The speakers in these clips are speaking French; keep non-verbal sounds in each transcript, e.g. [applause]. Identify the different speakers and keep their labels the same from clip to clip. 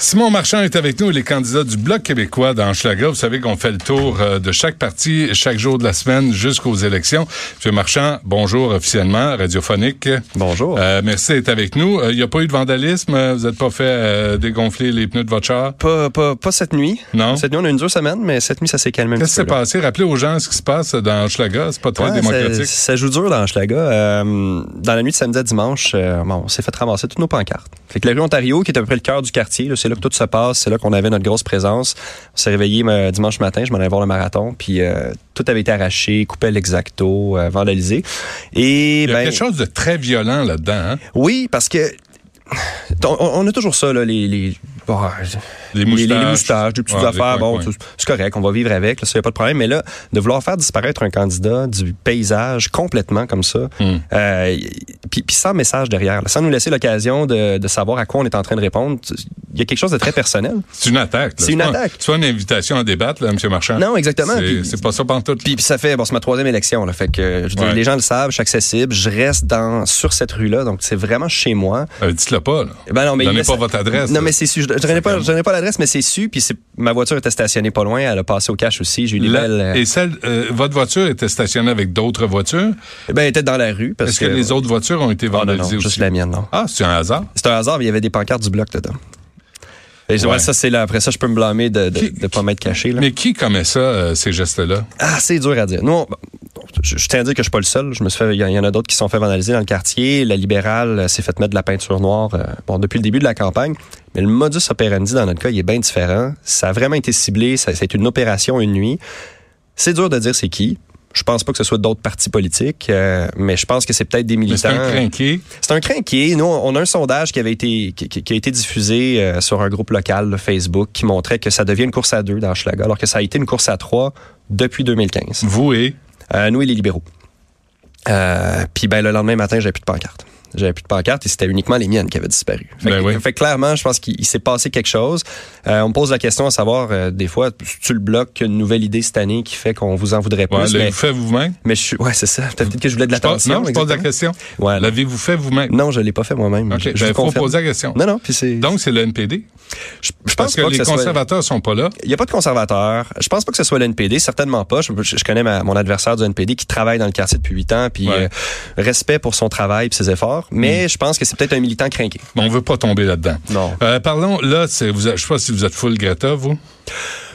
Speaker 1: Simon Marchand est avec nous, les candidats du Bloc québécois dans Schlager. Vous savez qu'on fait le tour euh, de chaque parti, chaque jour de la semaine jusqu'aux élections. Monsieur Marchand, bonjour officiellement, radiophonique.
Speaker 2: Bonjour.
Speaker 1: Euh, merci d'être avec nous. Il euh, n'y a pas eu de vandalisme? Vous n'êtes pas fait dégonfler les pneus de votre char?
Speaker 2: Pas, pas, pas, cette nuit.
Speaker 1: Non?
Speaker 2: Cette nuit, on a une dure semaine, mais cette nuit, ça s'est calmé un
Speaker 1: Qu'est-ce qui s'est passé? Rappelez aux gens ce qui se passe dans Schlager. C'est pas très démocratique.
Speaker 2: Ça, joue dur dans Schlager. dans la nuit de samedi à dimanche, bon, on s'est fait ramasser toutes nos pancartes. Fait que la rue Ontario, qui est à peu près le cœur du quartier, c'est là que tout se passe c'est là qu'on avait notre grosse présence. On s'est réveillé euh, dimanche matin, je m'en allais voir le marathon, puis euh, tout avait été arraché, coupé l'exacto, euh, vandalisé.
Speaker 1: Et, Il y a ben, quelque chose de très violent là-dedans. Hein?
Speaker 2: Oui, parce que on, a toujours ça, là, les,
Speaker 1: les moustaches.
Speaker 2: Les, moustaches, des petites affaires. Bon, c'est correct, on va vivre avec, ça, n'y a pas de problème. Mais là, de vouloir faire disparaître un candidat du paysage complètement comme ça, hmm. euh, puis, sans message derrière, sans nous laisser l'occasion de, de, savoir à quoi on est en train de répondre, il y a quelque chose de très personnel.
Speaker 1: C'est une attaque.
Speaker 2: C'est une attaque.
Speaker 1: Soit une invitation à débattre, là, M. Marchand.
Speaker 2: Non, exactement.
Speaker 1: C'est pas ça tout.
Speaker 2: Puis, puis ça fait, bon, c'est ma troisième élection, là, fait que je les gens le savent, je suis accessible, je reste dans sur cette rue-là, donc c'est vraiment chez moi.
Speaker 1: Euh, Dites-le pas. Là.
Speaker 2: Ben non, mais
Speaker 1: Donnez pas votre adresse.
Speaker 2: Non, mais c'est su. Je, je pas, je pas l'adresse, mais c'est su. Puis ma voiture était stationnée pas loin. Elle a passé au cash aussi. J'ai eu les belles. Euh,
Speaker 1: et celle, euh, votre voiture était stationnée avec d'autres voitures?
Speaker 2: Ben, elle était dans la rue.
Speaker 1: Est-ce que, les autres voitures ont été ah, vandalisées
Speaker 2: non,
Speaker 1: aussi?
Speaker 2: Juste la mienne, non.
Speaker 1: Ah, c'est un hasard?
Speaker 2: C'est un hasard, mais il y avait des pancartes du bloc dedans. Et ça, c'est là. Après ça, je peux me blâmer de ne pas m'être caché. Là.
Speaker 1: Mais qui commet ça, euh, ces gestes-là?
Speaker 2: Ah, c'est dur à dire. Nous, je, tiens à dire que je suis pas le seul. Je me suis fait, il y, en a d'autres qui sont fait vandaliser dans le quartier. La libérale euh, s'est fait mettre de la peinture noire euh, bon, depuis le début de la campagne. Mais le modus operandi, dans notre cas, il est bien différent. Ça a vraiment été ciblé. Ça, c'est une opération une nuit. C'est dur de dire c'est qui. Je pense pas que ce soit d'autres partis politiques, euh, mais je pense que c'est peut-être des militants. C'est
Speaker 1: un crinqué.
Speaker 2: C'est un crinqué. Nous, on a un sondage qui avait été qui, a été diffusé euh, sur un groupe local Facebook qui montrait que ça devient une course à deux dans Schlager, alors que ça a été une course à trois depuis 2015.
Speaker 1: Vous et?
Speaker 2: Euh, nous et les libéraux. Puis ben le lendemain matin, j'avais plus de pancarte. J'avais plus de pancarte et c'était uniquement les miennes qui avaient disparu. Fait,
Speaker 1: ben
Speaker 2: fait clairement, je pense qu'il s'est passé quelque chose. Euh, on me pose la question à savoir, euh, des fois, tu le bloques une nouvelle idée cette année qui fait qu'on vous en voudrait plus.
Speaker 1: Ouais, L'avez-vous fait vous-même?
Speaker 2: Mais je suis, ouais, c'est ça. Peut-être que je voulais de l'attention.
Speaker 1: Non, je pose la question. Ouais, L'avez-vous fait vous-même?
Speaker 2: Non, je l'ai pas fait moi-même.
Speaker 1: OK. Je, ben, faut poser la question.
Speaker 2: Non, non. Puis c'est.
Speaker 1: Donc, c'est le NPD?
Speaker 2: Je, pense Parce
Speaker 1: que, les conservateurs sont pas là.
Speaker 2: Il y a pas de conservateurs. Je pense pas que ce soit le NPD, certainement pas. Je, connais mon adversaire du NPD qui travaille dans le quartier depuis huit ans, puis euh, respect pour son travail et ses efforts. Mais hmm. je pense que c'est peut-être un militant craqué.
Speaker 1: On on veut pas tomber là-dedans.
Speaker 2: Non.
Speaker 1: Euh, parlons, là, vous, je sais pas si vous êtes full Greta, vous.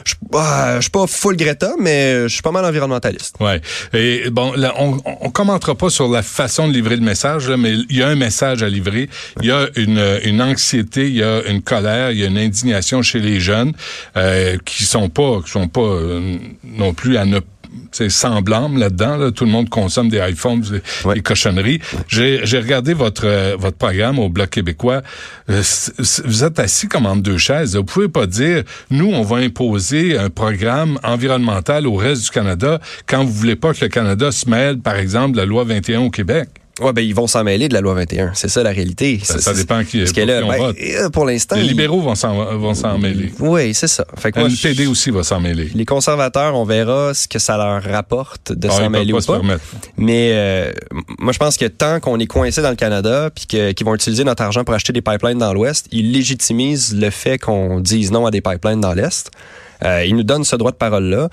Speaker 2: Je, bah, je suis pas full Greta, mais je suis pas mal environnementaliste.
Speaker 1: Ouais. Et bon, là, on, on commentera pas sur la façon de livrer le message, là, mais il y a un message à livrer. Il y a une, une anxiété, il y a une colère, il y a une indignation chez les jeunes euh, qui sont pas, qui sont pas euh, non plus à ne c'est semblant là-dedans. Tout le monde consomme des iPhones, des, cochonneries. J'ai regardé votre euh, votre programme au Bloc québécois. Euh, vous êtes assis comme entre deux chaises. Vous pouvez pas dire, nous, on va imposer un programme environnemental au reste du Canada quand vous voulez pas que le Canada se mêle, par exemple, de la loi 21 au Québec.
Speaker 2: Ouais, ben ils vont s'en mêler de la loi 21. C'est ça la réalité.
Speaker 1: Ben, ça, dépend qui,
Speaker 2: est là, ben, euh, Pour l'instant,
Speaker 1: les libéraux vont s'en vont s'en mêler.
Speaker 2: Oui, c'est ça.
Speaker 1: Fait que le PD aussi va s'en mêler.
Speaker 2: Les conservateurs, on verra ce que ça leur rapporte de ah, s'en mêler ou pas. Mais euh, moi, je pense que tant qu'on est coincé dans le Canada, puis qu'ils vont utiliser notre argent pour acheter des pipelines dans l'Ouest, ils légitimisent le fait qu'on dise non à des pipelines dans l'Est. Euh, il nous donne ce droit de parole-là.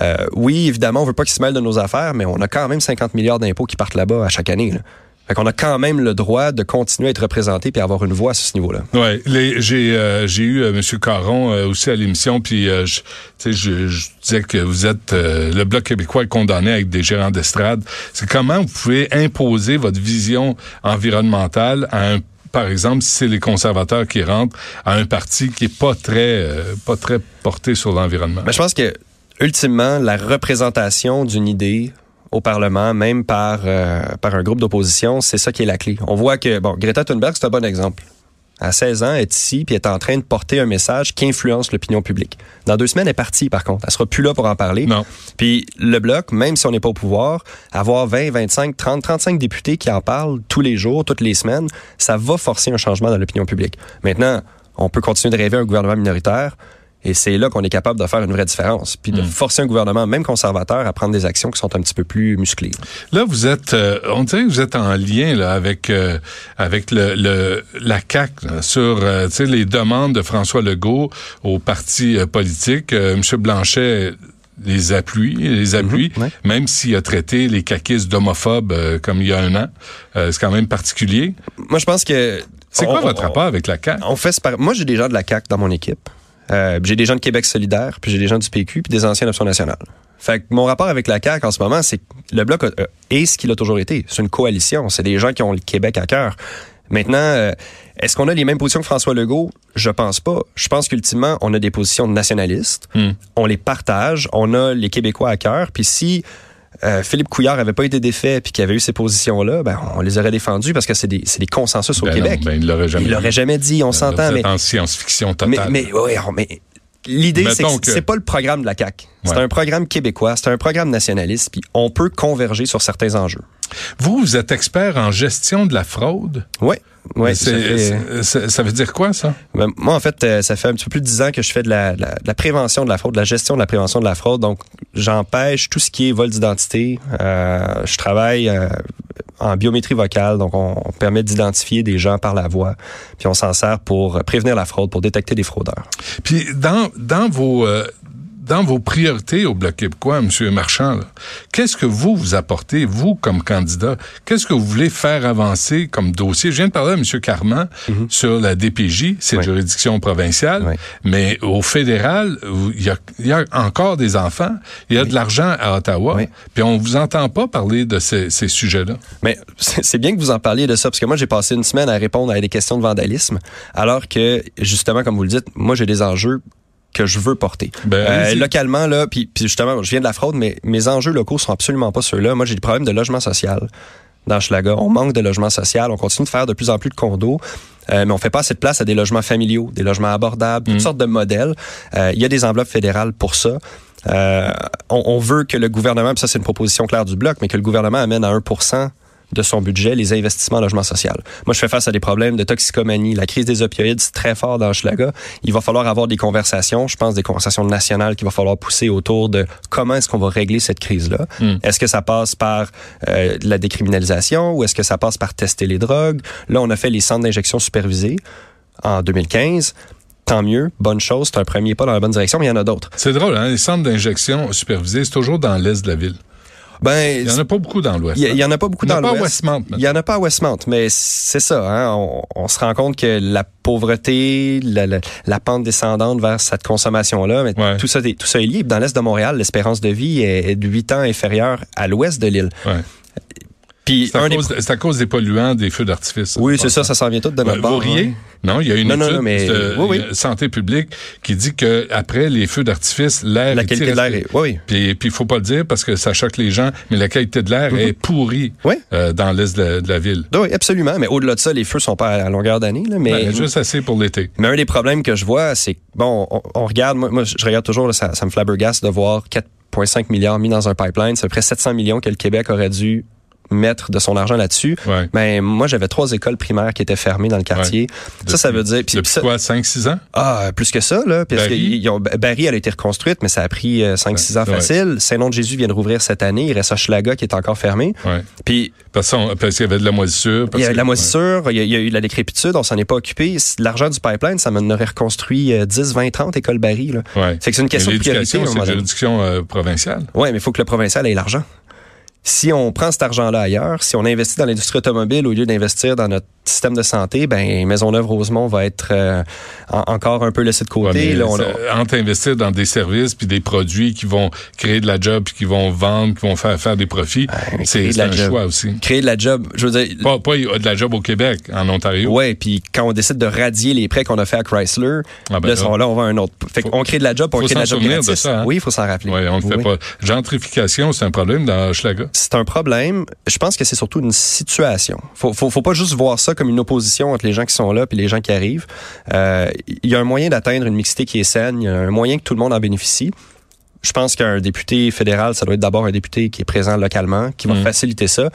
Speaker 2: Euh, oui, évidemment, on veut pas qu'ils se mêlent de nos affaires, mais on a quand même 50 milliards d'impôts qui partent là-bas à chaque année. Là. Fait qu'on a quand même le droit de continuer à être représenté puis avoir une voix à ce niveau-là.
Speaker 1: Ouais, j'ai euh, j'ai eu M. Caron aussi à l'émission puis je, disais que vous êtes le bloc québécois condamné avec des gérants d'estrade. C'est comment vous pouvez imposer votre vision environnementale à un par exemple, si c'est les conservateurs qui rentrent à un parti qui est pas très, euh, pas très porté sur l'environnement.
Speaker 2: Mais je pense que, ultimement, la représentation d'une idée au Parlement, même par, euh, par un groupe d'opposition, c'est ça qui est la clé. On voit que, bon, Greta Thunberg, c'est un bon exemple à 16 ans, est ici puis est en train de porter un message qui influence l'opinion publique. Dans deux semaines, elle est partie, par contre. Elle sera plus là pour en parler.
Speaker 1: Non.
Speaker 2: Puis le Bloc, même si on n'est pas au pouvoir, avoir 20, 25, 30, 35 députés qui en parlent tous les jours, toutes les semaines, ça va forcer un changement dans l'opinion publique. Maintenant, on peut continuer de rêver un gouvernement minoritaire. Et c'est là qu'on est capable de faire une vraie différence, puis de hmm. forcer un gouvernement, même conservateur, à prendre des actions qui sont un petit peu plus musclées.
Speaker 1: Là, vous êtes, euh, on dirait que vous êtes en lien là, avec euh, avec le, le, la CAC sur euh, les demandes de François Legault aux partis politiques. M. Blanchet les appuie, les mhm, appuie, même s'il a traité les caquistes d'homophobes comme il y a un an. c'est quand même particulier.
Speaker 2: Moi, je pense que
Speaker 1: c'est quoi votre rapport avec la CAQ?
Speaker 2: On fait Moi, j'ai des gens de la CAQ dans mon équipe. Euh, j'ai des gens de Québec solidaire, puis j'ai des gens du PQ, puis des anciens d'Option nationale. Fait que mon rapport avec la CAQ en ce moment, c'est que le Bloc est ce qu'il a toujours été. C'est une coalition. C'est des gens qui ont le Québec à cœur. Maintenant, euh, est-ce qu'on a les mêmes positions que François Legault? Je pense pas. Je pense qu'ultimement, on a des positions nationalistes. Hmm. On les partage. On a les Québécois à cœur. Puis si euh, Philippe Couillard avait pas été défait puis qu'il avait eu ces positions-là, ben on les aurait défendus parce que c'est des, des consensus au ben Québec.
Speaker 1: ben il l'aurait jamais,
Speaker 2: il l'aurait jamais dit. On ben, s'entend, mais
Speaker 1: en science-fiction totale.
Speaker 2: Mais, mais, ouais, mais l'idée c'est que, c'est pas le programme de la CAC. C'est un programme québécois, c'est un programme nationaliste, puis on peut converger sur certains enjeux.
Speaker 1: Vous, vous êtes expert en gestion de la fraude?
Speaker 2: Oui. Ouais,
Speaker 1: ça, ça, veut dire quoi, ça?
Speaker 2: Ben, moi, en fait, euh, ça fait un petit peu plus de dix ans que je fais de la, la, prévention de la fraude, de la gestion de la prévention de la fraude. Donc, j'empêche tout ce qui est vol d'identité. Euh, je travaille euh, en biométrie vocale, donc on, permet d'identifier des gens par la voix, puis on s'en sert pour prévenir la fraude, pour détecter des fraudeurs.
Speaker 1: Puis, dans, dans vos... Euh, dans vos priorités au Bloc québécois, M. Marchand, qu'est-ce que vous, vous apportez, vous, comme candidat? Qu'est-ce que vous voulez faire avancer comme dossier? Je viens de parler à M. Carman mhm. sur la DPJ, c'est juridiction provinciale, mais au fédéral, il y, a, encore des enfants, il y a de l'argent à Ottawa, puis on vous entend pas parler de ces, ces sujets-là.
Speaker 2: Mais c'est bien que vous en parliez de ça, parce que moi, j'ai passé une semaine à répondre à des questions de vandalisme, alors que, justement, comme vous le dites, moi, j'ai des enjeux que je veux porter. Ben, euh, localement, là, puis, justement, je viens de la fraude, mais mes enjeux locaux sont absolument pas ceux-là. Moi, j'ai des problèmes de logement social dans Schlaga. On manque de logement social. On continue de faire de plus en plus de condos. Euh, mais on fait pas assez de place à des logements familiaux, des logements abordables, toutes mm. sortes de modèles. Euh, il y a des enveloppes fédérales pour ça. on, on, veut que le gouvernement, puis ça c'est une proposition claire du bloc, mais que le gouvernement amène à 1 de son budget les investissements en logement social. Moi, je fais face à des problèmes de toxicomanie. La crise des opioïdes, c'est très fort dans Schlaga. Il va falloir avoir des conversations, je pense des conversations nationales qu'il va falloir pousser autour de comment est-ce qu'on va régler cette crise-là. Hmm. Est-ce que ça passe par euh, la décriminalisation ou est-ce que ça passe par tester les drogues? Là, on a fait les centres d'injection supervisés en 2015 tant mieux, bonne chose, c'est un premier pas dans la bonne direction, mais il y en a d'autres.
Speaker 1: C'est drôle, hein? les centres d'injection supervisés, c'est toujours dans l'est de la ville. Ben, il y en a pas beaucoup dans l'Ouest.
Speaker 2: Il y, en a pas beaucoup dans l'Ouest.
Speaker 1: Il n'y en a pas à Westmount.
Speaker 2: Il y en a pas à Westmount, mais c'est ça. Hein, on, se rend compte que la pauvreté, la, la, pente descendante vers cette consommation-là, mais tout ça, tout ça est lié. Dans l'est de Montréal, l'espérance de vie est de 8 ans inférieure à l'ouest de l'île. Ouais
Speaker 1: c'est à, cause des polluants, des feux d'artifice.
Speaker 2: Oui, c'est ça, ça s'en vient tout de notre.
Speaker 1: Vous hein. Non, il y a une étude de santé publique qui dit que après les feux d'artifice, l'air
Speaker 2: la qualité de l'air est... oui,
Speaker 1: Puis puis il faut pas le dire parce que ça choque les gens, mais la qualité de l'air est mhm. pourrie euh, dans l'est de, la ville.
Speaker 2: Oui, absolument, mais au-delà de ça, les feux sont pas à longueur d'année là, mais
Speaker 1: ben, juste assez pour l'été.
Speaker 2: Mais un des problèmes que je vois, c'est bon, on, regarde moi, je regarde toujours ça, ça me flabbergasse de voir 4,5 milliards mis dans un pipeline, c'est à peu près 700 millions que le Québec aurait dû mettre de son argent là-dessus. Mais ben, moi, j'avais trois écoles primaires qui étaient fermées dans le quartier. ça, ça veut dire...
Speaker 1: Puis, depuis quoi, 5-6 ans?
Speaker 2: Ah, plus que ça, là. Parce Barry? Que, ont, Barry, elle a été reconstruite, mais ça a pris 5-6 euh, ans facile. Saint-Nom-de-Jésus vient de rouvrir cette année. Il reste Hochelaga qui est encore fermé.
Speaker 1: Puis... Parce, qu'il y avait de la moisissure.
Speaker 2: Il y a de la moisissure, il, y a, eu de la décrépitude, on s'en est pas occupé. L'argent du pipeline, ça m'en aurait reconstruit 10, 20, 30 écoles Barry, là. Fait que c'est une question de priorité.
Speaker 1: C'est une juridiction euh, provinciale.
Speaker 2: Oui, mais il faut que le provincial ait l'argent si on prend cet argent-là ailleurs, si on investit dans l'industrie automobile au lieu d'investir dans notre système de santé, ben Maisonneuve-Rosemont va être euh, encore un peu laissé de côté.
Speaker 1: là, on Entre investir dans des services puis des produits qui vont créer de la job puis qui vont vendre, qui vont faire faire des profits, c'est un choix aussi.
Speaker 2: Créer de la job, je veux dire...
Speaker 1: Pas, pas de la job au Québec, en Ontario.
Speaker 2: Ouais, puis quand on décide de radier les prêts qu'on a fait à Chrysler, ah ben là, là, on va un autre. Fait on crée de la job, on crée de la job gratis. De ça, hein? Oui, il faut s'en rappeler.
Speaker 1: Ouais, on le fait pas. Gentrification, c'est un problème dans Schlaga?
Speaker 2: C'est un problème. Je pense que c'est surtout une situation. Faut, faut, faut pas juste voir ça comme une opposition entre les gens qui sont là et les gens qui arrivent. Euh, il y a un moyen d'atteindre une mixité qui est saine. Il y a un moyen que tout le monde en bénéficie. Je pense qu'un député fédéral, ça doit être d'abord un député qui est présent localement, qui va mm. faciliter ça.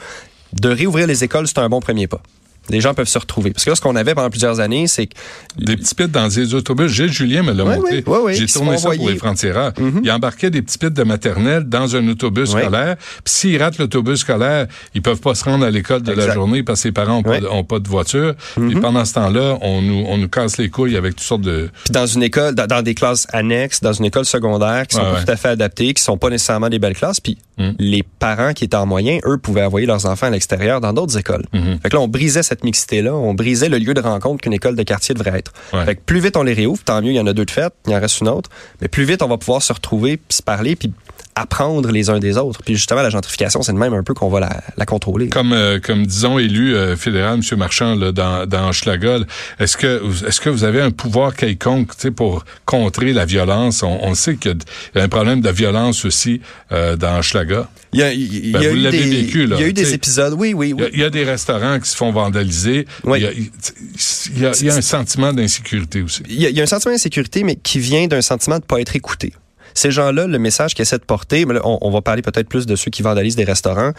Speaker 2: De réouvrir les écoles, c'est un bon premier pas. Les gens peuvent se retrouver. Parce que là, ce qu'on avait pendant plusieurs années, c'est que...
Speaker 1: Des petits pits dans des autobus. Gilles Julien me l'a montré. J'ai tourné ça pour les frontières. Mm-hmm. Il embarquait des petits pits de maternelle dans un autobus scolaire. Puis s'ils ratent l'autobus scolaire, ils peuvent pas se rendre à l'école de la journée parce que les parents ont, pas, de voiture. Et mm-hmm. pendant ce temps-là, on nous, on nous casse les couilles avec toutes sortes de...
Speaker 2: Puis dans une école, dans, des classes annexes, dans une école secondaire qui sont pas tout à fait adaptées, qui sont pas nécessairement des belles classes. Puis mm. les parents qui étaient en moyen, eux, pouvaient envoyer leurs enfants à l'extérieur dans d'autres écoles. Mm-hmm. Fait que là, on brisait cette mixité-là. On brisait le lieu de rencontre qu'une école de quartier devrait être. Fait que plus vite on les réouvre, tant mieux, il y en a deux de faites, il en reste une autre. Mais plus vite on va pouvoir se retrouver, puis se parler, puis apprendre les uns des autres. Puis justement, la gentrification, c'est de même un peu qu'on va la, la, contrôler.
Speaker 1: Comme, euh, comme disons, élu euh, fédéral, M. Marchand, là, dans, dans Schlager, est-ce que, est-ce que vous avez un pouvoir quelconque pour contrer la violence? On, on sait qu'il y a un problème de violence aussi euh, dans Schlager.
Speaker 2: Il y a, il y ben, eu des, vécu, là. Il y a eu des épisodes, oui, oui, oui.
Speaker 1: Il y, a, des restaurants qui se font vandaliser. Oui. Il, y a, il, y un sentiment d'insécurité aussi.
Speaker 2: Il y, a, il y a un sentiment d'insécurité, mais qui vient d'un sentiment de pas être écouté. Ces gens-là, le message qu'ils essaient de porter, on, va parler peut-être plus de ceux qui vandalisent des restaurants,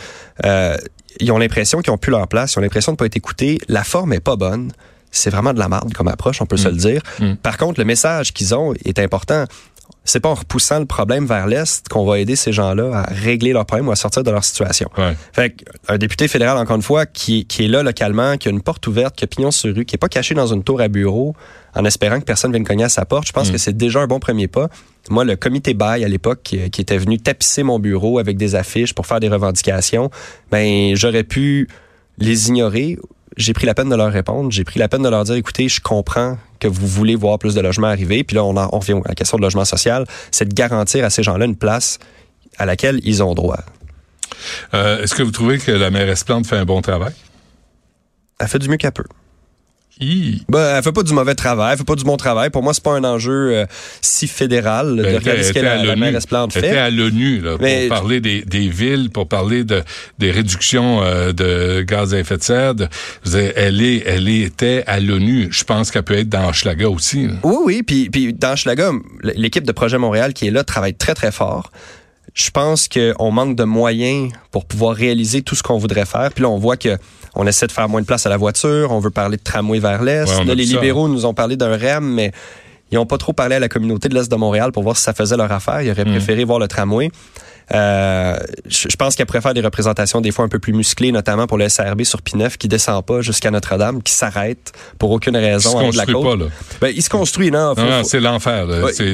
Speaker 2: euh, ils ont l'impression qu'ils ont plus leur place, ils ont l'impression de pas être écoutés. La forme est pas bonne. C'est vraiment de la marde comme approche, on peut se mm. le dire. Mm. Par contre, le message qu'ils ont est important c'est pas en repoussant le problème vers l'est qu'on va aider ces gens-là à régler leurs problèmes ou à sortir de leur situation. Ouais. Fait un député fédéral, encore une fois, qui, qui est là localement, qui a une porte ouverte, qui a pignon sur rue, qui est pas caché dans une tour à bureau, en espérant que personne vienne cogner à sa porte, je pense mm. que c'est déjà un bon premier pas. Moi, le comité bail à l'époque qui, était venu tapisser mon bureau avec des affiches pour faire des revendications, ben j'aurais pu les ignorer j'ai pris la peine de leur répondre. J'ai pris la peine de leur dire, écoutez, je comprends que vous voulez voir plus de logements arriver. Puis là, on, en, on revient à la question de logement social. C'est de garantir à ces gens-là une place à laquelle ils ont droit.
Speaker 1: Euh, Est-ce que vous trouvez que la mairesse Plante fait un bon travail?
Speaker 2: Elle fait du mieux qu'elle peut. Ben, elle fait pas du mauvais travail, elle fait pas du bon travail. Pour moi, c'est pas un enjeu euh, si fédéral de regarder ce que la, la fait.
Speaker 1: Elle était à l'ONU pour parler des, des, villes, pour parler de des réductions euh, de gaz à effet de serre. elle est, elle était à l'ONU. Je pense qu'elle peut être dans Schlaga aussi.
Speaker 2: Oui, oui. Puis, puis dans Schlaga, l'équipe de Projet Montréal qui est là travaille très, très fort. Je pense qu'on manque de moyens pour pouvoir réaliser tout ce qu'on voudrait faire. Puis là, on voit que on essaie de faire moins de place à la voiture, on veut parler de tramway vers l'Est. là, les libéraux nous ont parlé d'un REM, mais ils n'ont pas trop parlé à la communauté de l'Est de Montréal pour voir si ça faisait leur affaire. Ils auraient mm. préféré voir le tramway. Euh, je, pense qu'elle pourrait faire des représentations des fois un peu plus musclées, notamment pour le SRB sur Pinef qui descend pas jusqu'à Notre-Dame, qui s'arrête pour aucune raison
Speaker 1: il se construit Pas, là.
Speaker 2: Ben, il se construit, non?
Speaker 1: non, c'est l'enfer.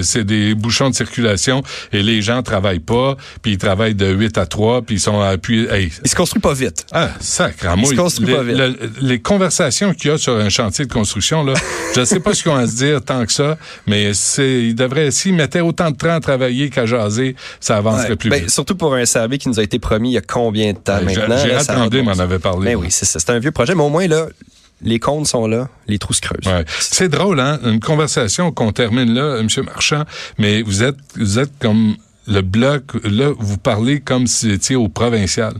Speaker 1: C'est des bouchons de circulation et les gens travaillent pas, puis ils travaillent de 8 à 3, puis ils sont appuyés. Hey.
Speaker 2: Il se construit pas vite.
Speaker 1: Ah, sacre. Il se construit pas vite. les conversations qu'il y a sur un chantier de construction, là, [laughs] je sais pas ce qu'on va se dire tant que ça, mais c'est, il devrait, s'ils mettaient autant de temps à travailler qu'à jaser, ça avancerait plus ben, vite
Speaker 2: surtout pour un service qui nous a été promis il y a combien de temps maintenant?
Speaker 1: J'ai attendu, m'en avait parlé.
Speaker 2: Ben oui, c'est un vieux projet, mais au moins là, les comptes sont là, les trous se creusent. Ouais.
Speaker 1: C'est drôle, hein? Une conversation qu'on termine là, M. Marchand, mais vous êtes, vous êtes comme le bloc, là, vous parlez comme si vous étiez au provincial,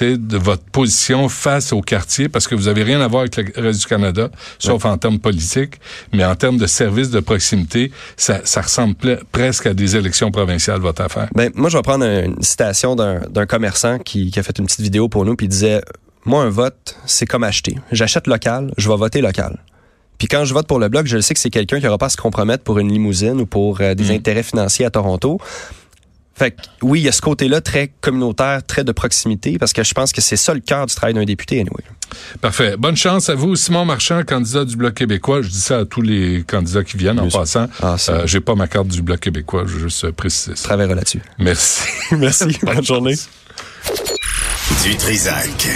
Speaker 1: de votre position face au quartier, parce que vous avez rien à voir avec le reste du Canada, sauf en termes politiques, mais en termes de services de proximité, ça, ça ressemble presque à des élections provinciales, votre affaire.
Speaker 2: Ben, moi, je vais prendre une citation d'un commerçant qui, qui a fait une petite vidéo pour nous, puis il disait, moi, un vote, c'est comme acheter. J'achète local, je vais voter local. Puis quand je vote pour le bloc, je sais que c'est quelqu'un qui n'aura pas à se compromettre pour une limousine ou pour euh, des mm. intérêts financiers à Toronto. Fait que, oui, il y a ce côté-là très communautaire, très de proximité, parce que je pense que c'est ça le cœur du travail d'un député, anyway.
Speaker 1: Parfait. Bonne chance à vous, Simon Marchand, candidat du Bloc québécois. Je dis ça à tous les candidats qui viennent en passant. Ah, euh, J'ai pas ma carte du Bloc québécois, je veux juste préciser ça.
Speaker 2: Travaillera là-dessus.
Speaker 1: Merci. [laughs]
Speaker 2: Merci. Bonne journée.
Speaker 3: Du Trisac.